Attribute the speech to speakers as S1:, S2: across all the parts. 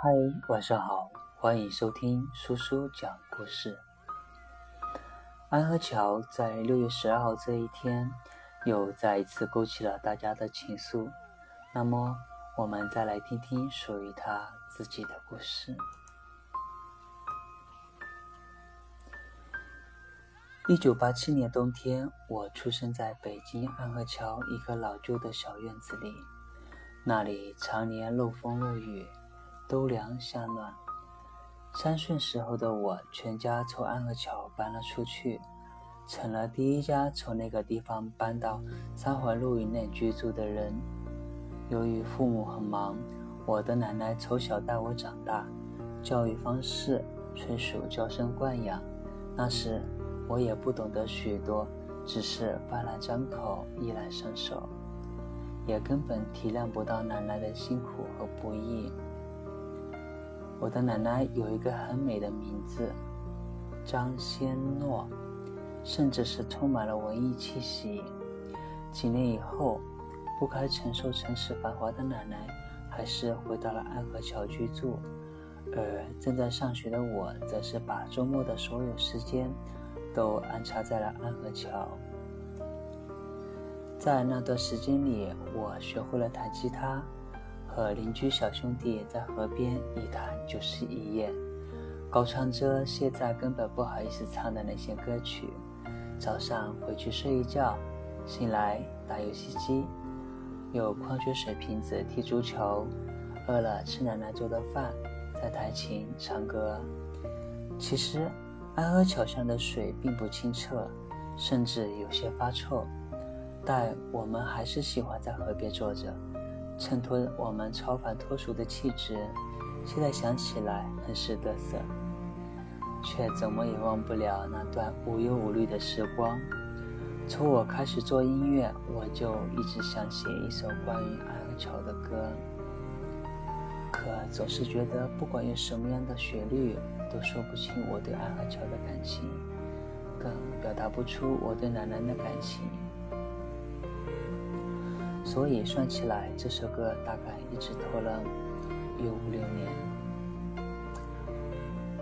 S1: 嗨，晚上好，欢迎收听叔叔讲故事。安河桥在六月十二号这一天，又再一次勾起了大家的情愫。那么，我们再来听听属于他自己的故事。一九八七年冬天，我出生在北京安河桥一个老旧的小院子里，那里常年漏风漏雨。冬凉夏暖，三岁时候的我，全家从安河桥搬了出去，成了第一家从那个地方搬到三环路以内居住的人。由于父母很忙，我的奶奶从小带我长大，教育方式纯属娇生惯养。那时我也不懂得许多，只是饭来张口，衣来伸手，也根本体谅不到奶奶的辛苦和不易。我的奶奶有一个很美的名字，张仙诺，甚至是充满了文艺气息。几年以后，不堪承受城市繁华的奶奶，还是回到了安河桥居住。而正在上学的我，则是把周末的所有时间都安插在了安河桥。在那段时间里，我学会了弹吉他。和邻居小兄弟在河边一谈就是一夜，高唱着现在根本不好意思唱的那些歌曲。早上回去睡一觉，醒来打游戏机，有矿泉水瓶子踢足球，饿了吃奶奶做的饭，再弹琴唱歌。其实安河桥上的水并不清澈，甚至有些发臭，但我们还是喜欢在河边坐着。衬托我们超凡脱俗的气质，现在想起来很是得瑟，却怎么也忘不了那段无忧无虑的时光。从我开始做音乐，我就一直想写一首关于安和桥的歌，可总是觉得不管用什么样的旋律，都说不清我对安和桥的感情，更表达不出我对奶奶的感情。所以算起来，这首歌大概一直拖了有五六年。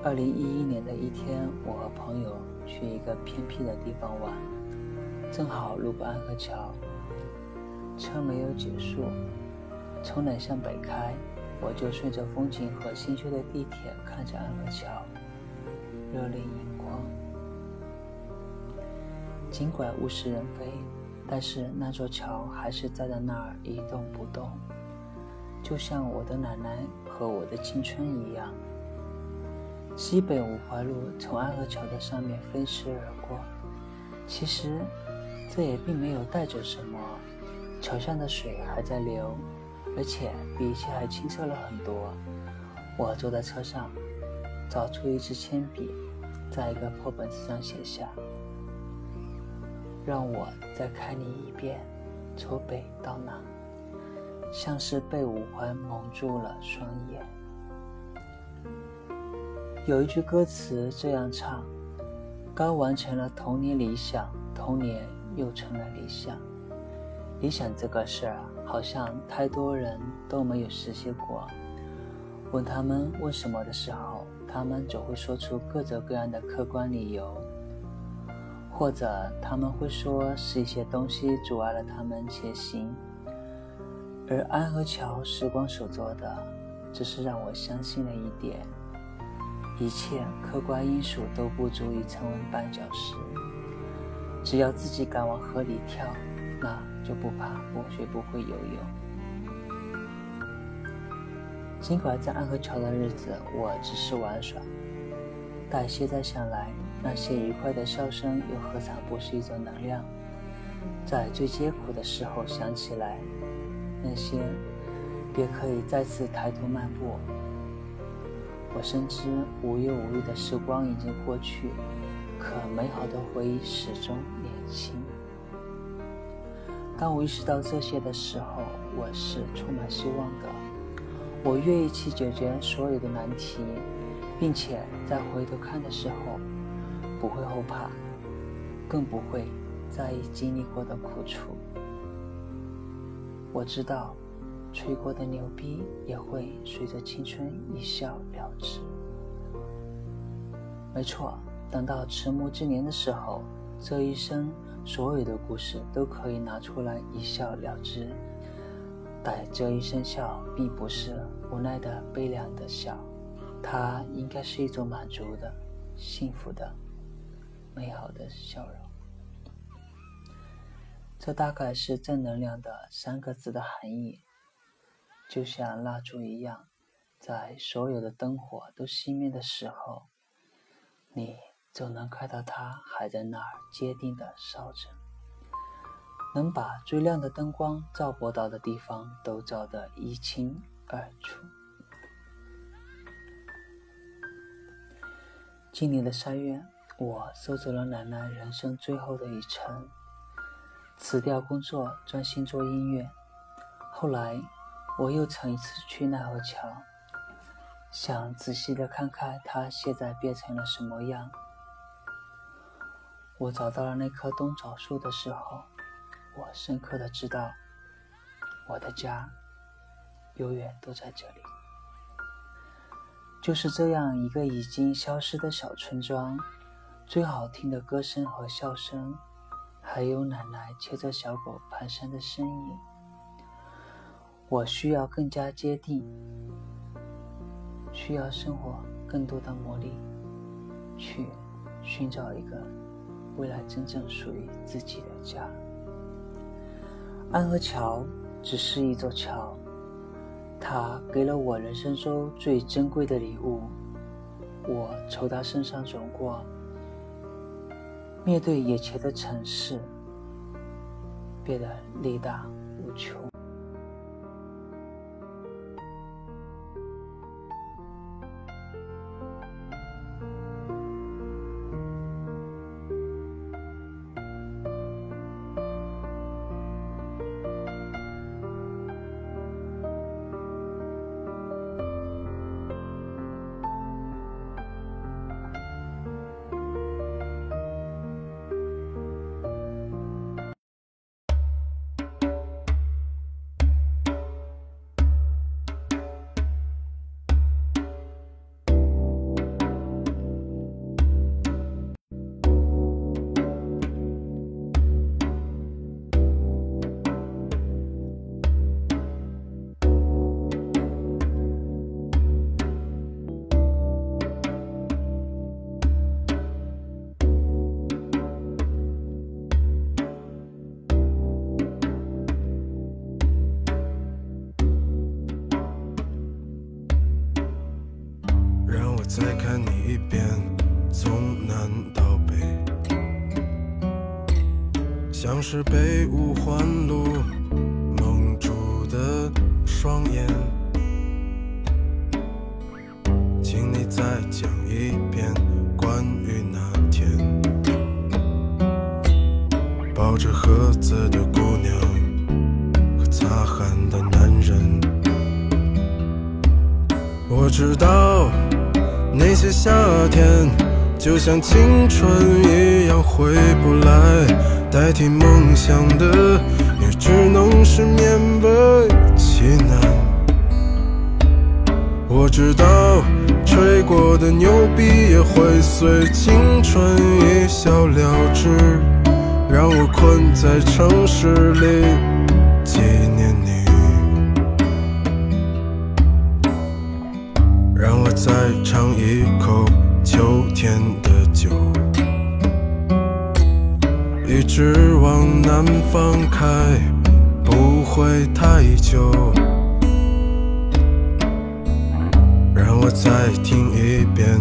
S1: 二零一一年的一天，我和朋友去一个偏僻的地方玩，正好路过安河桥，车没有减速，从南向北开，我就顺着风景和新修的地铁看着安河桥，热泪盈眶。尽管物是人非。但是那座桥还是站在那儿一动不动，就像我的奶奶和我的青春一样。西北五环路从安河桥的上面飞驰而过，其实这也并没有带走什么，桥上的水还在流，而且比以前还清澈了很多。我坐在车上，找出一支铅笔，在一个破本子上写下。让我再看你一遍，从北到南，像是被五环蒙住了双眼。有一句歌词这样唱：刚完成了童年理想，童年又成了理想。理想这个事儿，好像太多人都没有实现过。问他们为什么的时候，他们总会说出各种各样的客观理由。或者他们会说是一些东西阻碍了他们前行，而安河桥时光所做的，只是让我相信了一点：一切客观因素都不足以成为绊脚石。只要自己敢往河里跳，那就不怕不学不会游泳。尽管在安河桥的日子，我只是玩耍，但现在想来。那些愉快的笑声，又何尝不是一种能量？在最艰苦的时候想起来，那些便可以再次抬头漫步。我深知无忧无虑的时光已经过去，可美好的回忆始终年轻。当我意识到这些的时候，我是充满希望的。我愿意去解决所有的难题，并且在回头看的时候。不会后怕，更不会在意经历过的苦楚。我知道，吹过的牛逼也会随着青春一笑了之。没错，等到迟暮之年的时候，这一生所有的故事都可以拿出来一笑了之。但这一声笑，并不是无奈的悲凉的笑，它应该是一种满足的、幸福的、美好的笑容。这大概是正能量的三个字的含义，就像蜡烛一样，在所有的灯火都熄灭的时候，你总能看到它还在那儿坚定的烧着，能把最亮的灯光照不到的地方都照得一清二楚。今年的三月，我收走了奶奶人生最后的一程。辞掉工作，专心做音乐。后来，我又曾一次去奈何桥，想仔细的看看它现在变成了什么样。我找到了那棵冬枣树的时候，我深刻的知道，我的家永远都在这里。就是这样一个已经消失的小村庄，最好听的歌声和笑声。还有奶奶牵着小狗蹒跚的身影。我需要更加坚定，需要生活更多的磨砺，去寻找一个未来真正属于自己的家。安河桥只是一座桥，他给了我人生中最珍贵的礼物。我从他身上走过。面对眼前的城市，变得力大无穷。
S2: 像是被五环路蒙住的双眼。请你再讲一遍关于那天，抱着盒子的姑娘和擦汗的男人。我知道。那些夏天，就像青春一样回不来。代替梦想的，也只能是勉为其难。我知道，吹过的牛逼也会随青春一笑了之，让我困在城市里纪念你。让我再尝一口秋天的酒，一直往南方开，不会太久。让我再听一遍